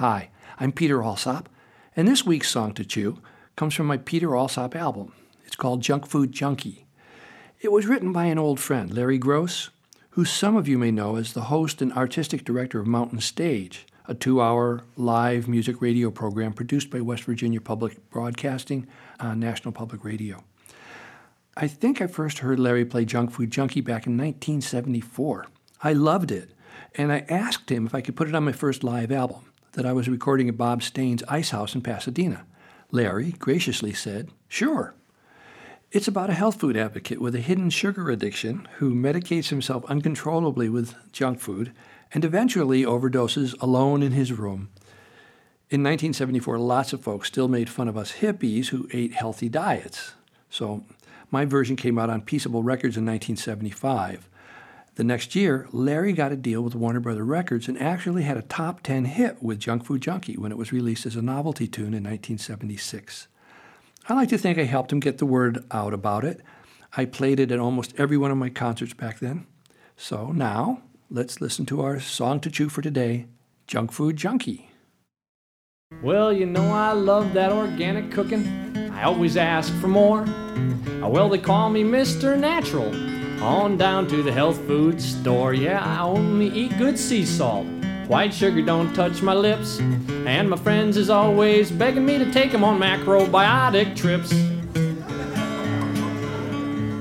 Hi, I'm Peter Alsop, and this week's Song to Chew comes from my Peter Alsop album. It's called Junk Food Junkie. It was written by an old friend, Larry Groce, who some of you may know as the host and artistic director of Mountain Stage, a two hour live music radio program produced by West Virginia Public Broadcasting on National Public Radio. I think I first heard Larry play Junk Food Junkie back in 1974. I loved it, and I asked him if I could put it on my first live album that I was recording at Bob Stane's Ice House in Pasadena. Larry graciously said, Sure. It's about a health food advocate with a hidden sugar addiction who medicates himself uncontrollably with junk food and eventually overdoses alone in his room. In 1974, lots of folks still made fun of us hippies who ate healthy diets. So my version came out on Peaceable Records in 1975. The next year, Larry got a deal with Warner Brother Records and actually had a top 10 hit with Junk Food Junkie when it was released as a novelty tune in 1976. I like to think I helped him get the word out about it. I played it at almost every one of my concerts back then. So now, let's listen to our song to chew for today Junk Food Junkie. Well, you know I love that organic cooking. I always ask for more. Well, they call me Mr. Natural. On down to the health food store. Yeah, I only eat good sea salt. White sugar don't touch my lips. And my friends is always begging me to take 'em on macrobiotic trips.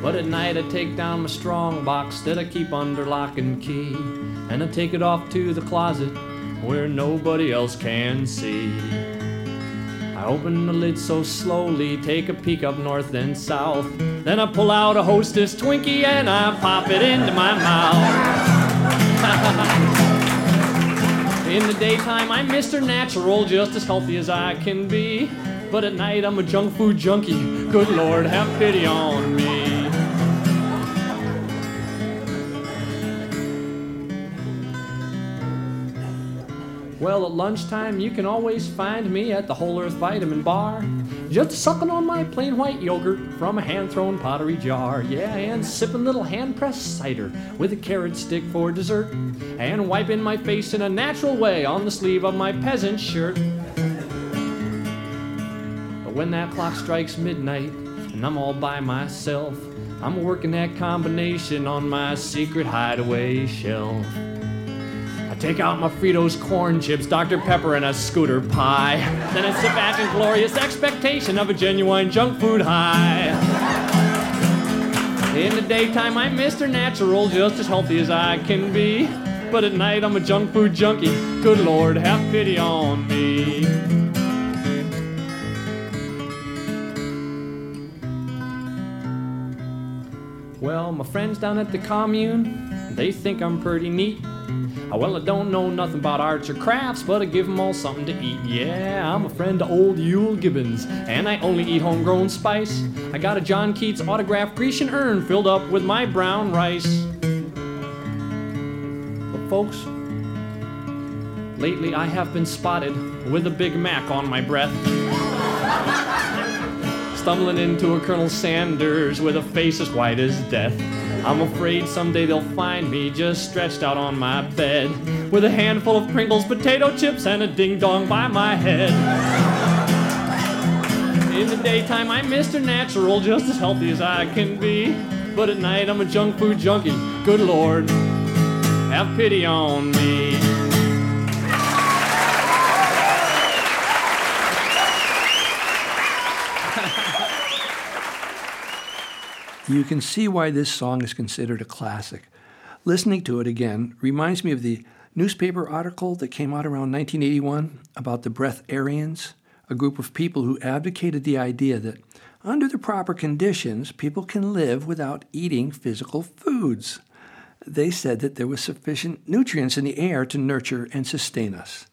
But at night I take down my strong box that I keep under lock and key. And I take it off to the closet where nobody else can see. I open the lid so slowly, take a peek up north and south. Then I pull out a hostess Twinkie and I pop it into my mouth. In the daytime, I'm Mr. Natural, just as healthy as I can be. But at night, I'm a junk food junkie. Good Lord, have pity on me. Well, at lunchtime, you can always find me at the Whole Earth Vitamin Bar. Just sucking on my plain white yogurt from a hand thrown pottery jar. Yeah, and sipping little hand pressed cider with a carrot stick for dessert. And wiping my face in a natural way on the sleeve of my peasant shirt. But when that clock strikes midnight and I'm all by myself, I'm working that combination on my secret hideaway shelf. Take out my Fritos corn chips, Dr. Pepper, and a scooter pie. Then I sit back in glorious expectation of a genuine junk food high. In the daytime, I'm Mr. Natural, just as healthy as I can be. But at night, I'm a junk food junkie. Good Lord, have pity on me. Well, my friends down at the commune, they think I'm pretty neat. Uh, Well, I don't know nothing about arts or crafts, but I give 'em all something to eat. Yeah, I'm a friend of old Euell Gibbons, and I only eat homegrown spice. I got a John Keats autographed Grecian urn filled up with my brown rice. But folks, lately I have been spotted with a Big Mac on my breath. Stumbling into a Colonel Sanders with a face as white as death. I'm afraid someday they'll find me just stretched out on my bed with a handful of Pringles, potato chips, and a ding dong by my head. In the daytime, I'm Mr. Natural, just as healthy as I can be. But at night, I'm a junk food junkie. Good Lord, have pity on me. You can see why this song is considered a classic. Listening to it again reminds me of the newspaper article that came out around 1981 about the breatharians, a group of people who advocated the idea that under the proper conditions, people can live without eating physical foods. They said that there was sufficient nutrients in the air to nurture and sustain us.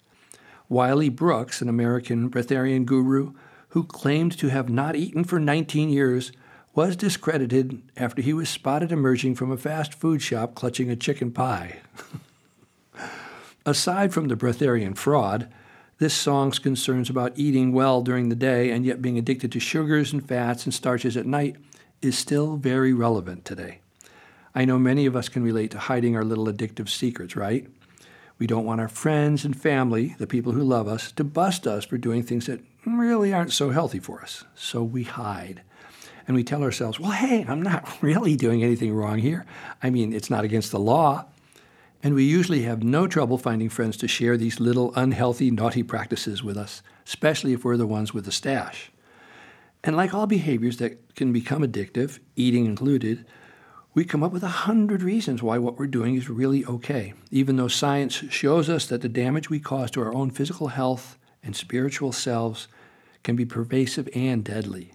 Wiley Brooks, an American breatharian guru who claimed to have not eaten for 19 years, was discredited after he was spotted emerging from a fast food shop clutching a chicken pie. Aside from the breatharian fraud, this song's concerns about eating well during the day and yet being addicted to sugars and fats and starches at night is still very relevant today. I know many of us can relate to hiding our little addictive secrets, right? We don't want our friends and family, the people who love us, to bust us for doing things that really aren't so healthy for us. So we hide. And we tell ourselves, well, hey, I'm not really doing anything wrong here. I mean, it's not against the law. And we usually have no trouble finding friends to share these little unhealthy, naughty practices with us, especially if we're the ones with the stash. And like all behaviors that can become addictive, eating included, we come up with a hundred reasons why what we're doing is really okay, even though science shows us that the damage we cause to our own physical health and spiritual selves can be pervasive and deadly.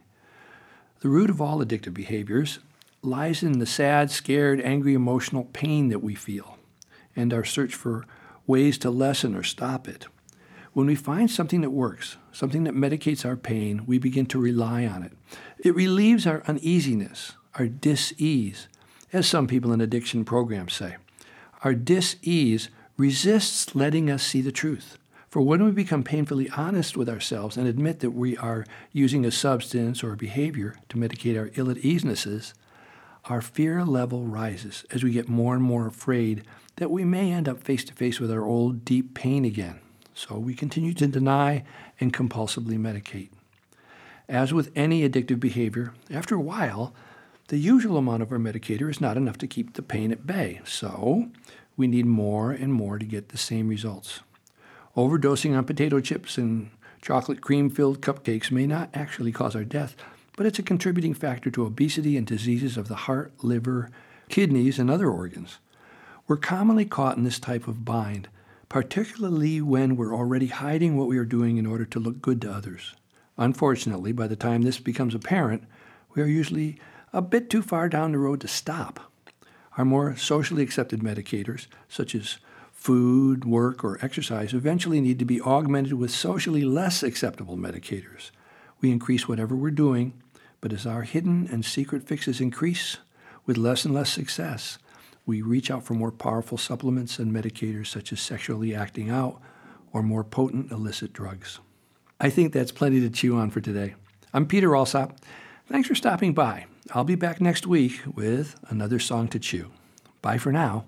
The root of all addictive behaviors lies in the sad, scared, angry, emotional pain that we feel and our search for ways to lessen or stop it. When we find something that works, something that medicates our pain, we begin to rely on it. It relieves our uneasiness, our dis ease, as some people in addiction programs say. Our dis-ease resists letting us see the truth. For when we become painfully honest with ourselves and admit that we are using a substance or a behavior to medicate our ill at easenesses, our fear level rises as we get more and more afraid that we may end up face to face with our old deep pain again. So we continue to deny and compulsively medicate. As with any addictive behavior, after a while, the usual amount of our medicator is not enough to keep the pain at bay, so we need more and more to get the same results. Overdosing on potato chips and chocolate cream filled cupcakes may not actually cause our death, but it's a contributing factor to obesity and diseases of the heart, liver, kidneys, and other organs. We're commonly caught in this type of bind, particularly when we're already hiding what we are doing in order to look good to others. Unfortunately, by the time this becomes apparent, we are usually a bit too far down the road to stop. Our more socially accepted medicators, such as food, work, or exercise, eventually need to be augmented with socially less acceptable medicators. We increase whatever we're doing, but as our hidden and secret fixes increase with less and less success, we reach out for more powerful supplements and medicators such as sexually acting out or more potent illicit drugs. I think that's plenty to chew on for today. I'm Peter Alsop. Thanks for stopping by. I'll be back next week with another song to chew. Bye for now.